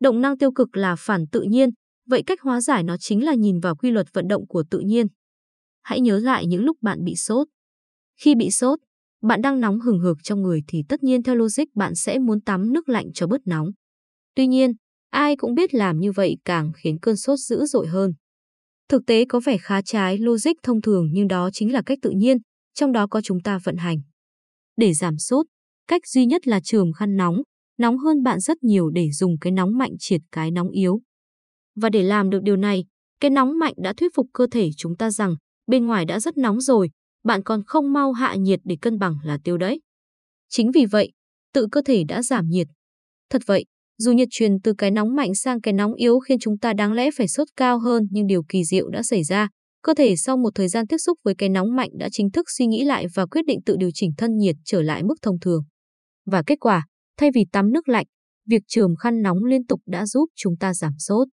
Động năng tiêu cực là phản tự nhiên, vậy cách hóa giải nó chính là nhìn vào quy luật vận động của tự nhiên. Hãy nhớ lại những lúc bạn bị sốt. Khi bị sốt, bạn đang nóng hừng hực trong người thì tất nhiên theo logic bạn sẽ muốn tắm nước lạnh cho bớt nóng. Tuy nhiên, ai cũng biết làm như vậy càng khiến cơn sốt dữ dội hơn. Thực tế có vẻ khá trái logic thông thường nhưng đó chính là cách tự nhiên, trong đó có chúng ta vận hành. Để giảm sốt, cách duy nhất là trường khăn nóng, nóng hơn bạn rất nhiều để dùng cái nóng mạnh triệt cái nóng yếu. Và để làm được điều này, cái nóng mạnh đã thuyết phục cơ thể chúng ta rằng bên ngoài đã rất nóng rồi, bạn còn không mau hạ nhiệt để cân bằng là tiêu đấy. Chính vì vậy, tự cơ thể đã giảm nhiệt. Thật vậy, dù nhiệt truyền từ cái nóng mạnh sang cái nóng yếu khiến chúng ta đáng lẽ phải sốt cao hơn nhưng điều kỳ diệu đã xảy ra. Cơ thể sau một thời gian tiếp xúc với cái nóng mạnh đã chính thức suy nghĩ lại và quyết định tự điều chỉnh thân nhiệt trở lại mức thông thường. Và kết quả, thay vì tắm nước lạnh, việc trường khăn nóng liên tục đã giúp chúng ta giảm sốt.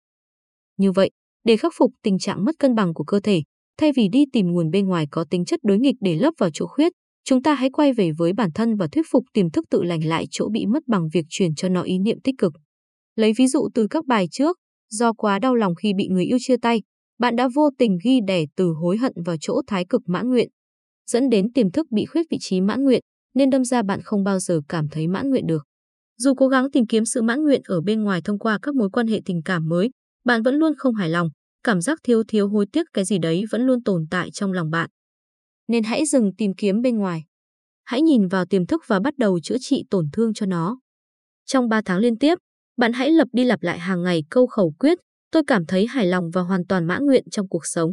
Như vậy, để khắc phục tình trạng mất cân bằng của cơ thể, thay vì đi tìm nguồn bên ngoài có tính chất đối nghịch để lấp vào chỗ khuyết, chúng ta hãy quay về với bản thân và thuyết phục tiềm thức tự lành lại chỗ bị mất bằng việc truyền cho nó ý niệm tích cực. Lấy ví dụ từ các bài trước, do quá đau lòng khi bị người yêu chia tay, bạn đã vô tình ghi đẻ từ hối hận vào chỗ thái cực mãn nguyện, dẫn đến tiềm thức bị khuyết vị trí mãn nguyện, nên đâm ra bạn không bao giờ cảm thấy mãn nguyện được. Dù cố gắng tìm kiếm sự mãn nguyện ở bên ngoài thông qua các mối quan hệ tình cảm mới, bạn vẫn luôn không hài lòng, cảm giác thiếu thiếu hối tiếc cái gì đấy vẫn luôn tồn tại trong lòng bạn. Nên hãy dừng tìm kiếm bên ngoài. Hãy nhìn vào tiềm thức và bắt đầu chữa trị tổn thương cho nó. Trong 3 tháng liên tiếp, bạn hãy lập đi lặp lại hàng ngày câu khẩu quyết, tôi cảm thấy hài lòng và hoàn toàn mãn nguyện trong cuộc sống.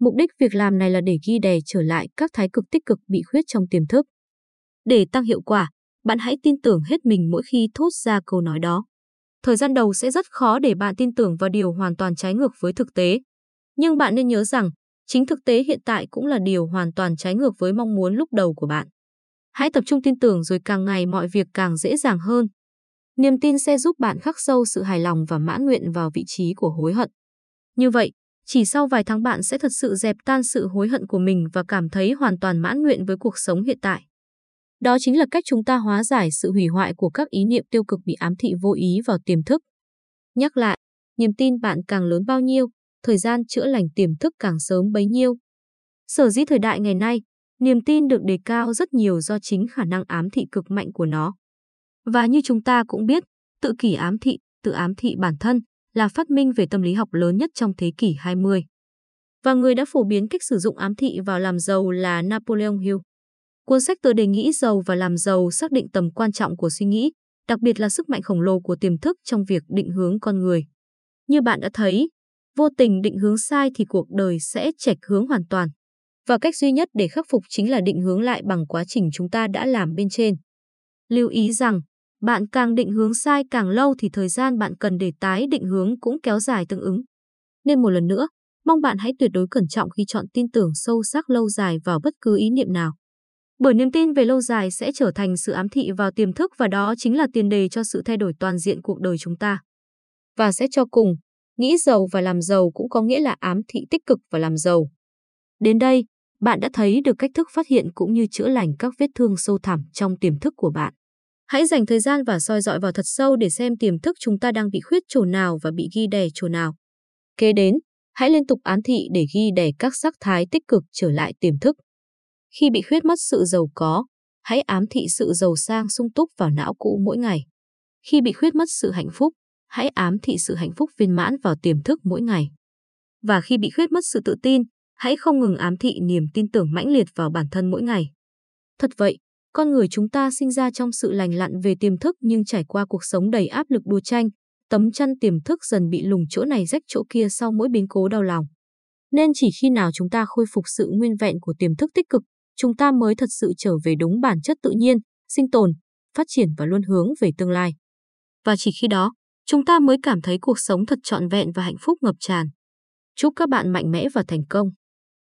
Mục đích việc làm này là để ghi đè trở lại các thái cực tích cực bị khuyết trong tiềm thức. Để tăng hiệu quả, bạn hãy tin tưởng hết mình mỗi khi thốt ra câu nói đó. Thời gian đầu sẽ rất khó để bạn tin tưởng vào điều hoàn toàn trái ngược với thực tế. Nhưng bạn nên nhớ rằng, chính thực tế hiện tại cũng là điều hoàn toàn trái ngược với mong muốn lúc đầu của bạn. Hãy tập trung tin tưởng rồi càng ngày mọi việc càng dễ dàng hơn. Niềm tin sẽ giúp bạn khắc sâu sự hài lòng và mãn nguyện vào vị trí của hối hận. Như vậy, chỉ sau vài tháng bạn sẽ thật sự dẹp tan sự hối hận của mình và cảm thấy hoàn toàn mãn nguyện với cuộc sống hiện tại. Đó chính là cách chúng ta hóa giải sự hủy hoại của các ý niệm tiêu cực bị ám thị vô ý vào tiềm thức. Nhắc lại, niềm tin bạn càng lớn bao nhiêu, thời gian chữa lành tiềm thức càng sớm bấy nhiêu. Sở dĩ thời đại ngày nay, niềm tin được đề cao rất nhiều do chính khả năng ám thị cực mạnh của nó. Và như chúng ta cũng biết, tự kỷ ám thị, tự ám thị bản thân là phát minh về tâm lý học lớn nhất trong thế kỷ 20. Và người đã phổ biến cách sử dụng ám thị vào làm giàu là Napoleon Hill. Cuốn sách tựa đề nghĩ giàu và làm giàu xác định tầm quan trọng của suy nghĩ, đặc biệt là sức mạnh khổng lồ của tiềm thức trong việc định hướng con người. Như bạn đã thấy, vô tình định hướng sai thì cuộc đời sẽ chệch hướng hoàn toàn. Và cách duy nhất để khắc phục chính là định hướng lại bằng quá trình chúng ta đã làm bên trên. Lưu ý rằng, bạn càng định hướng sai càng lâu thì thời gian bạn cần để tái định hướng cũng kéo dài tương ứng. Nên một lần nữa, mong bạn hãy tuyệt đối cẩn trọng khi chọn tin tưởng sâu sắc lâu dài vào bất cứ ý niệm nào. Bởi niềm tin về lâu dài sẽ trở thành sự ám thị vào tiềm thức và đó chính là tiền đề cho sự thay đổi toàn diện cuộc đời chúng ta. Và sẽ cho cùng, nghĩ giàu và làm giàu cũng có nghĩa là ám thị tích cực và làm giàu. Đến đây, bạn đã thấy được cách thức phát hiện cũng như chữa lành các vết thương sâu thẳm trong tiềm thức của bạn. Hãy dành thời gian và soi dọi vào thật sâu để xem tiềm thức chúng ta đang bị khuyết chỗ nào và bị ghi đè chỗ nào. Kế đến, hãy liên tục án thị để ghi đè các sắc thái tích cực trở lại tiềm thức. Khi bị khuyết mất sự giàu có, hãy ám thị sự giàu sang sung túc vào não cũ mỗi ngày. Khi bị khuyết mất sự hạnh phúc, hãy ám thị sự hạnh phúc viên mãn vào tiềm thức mỗi ngày. Và khi bị khuyết mất sự tự tin, hãy không ngừng ám thị niềm tin tưởng mãnh liệt vào bản thân mỗi ngày. Thật vậy, con người chúng ta sinh ra trong sự lành lặn về tiềm thức nhưng trải qua cuộc sống đầy áp lực đua tranh, tấm chăn tiềm thức dần bị lùng chỗ này rách chỗ kia sau mỗi biến cố đau lòng. Nên chỉ khi nào chúng ta khôi phục sự nguyên vẹn của tiềm thức tích cực, chúng ta mới thật sự trở về đúng bản chất tự nhiên, sinh tồn, phát triển và luôn hướng về tương lai. Và chỉ khi đó, chúng ta mới cảm thấy cuộc sống thật trọn vẹn và hạnh phúc ngập tràn. Chúc các bạn mạnh mẽ và thành công.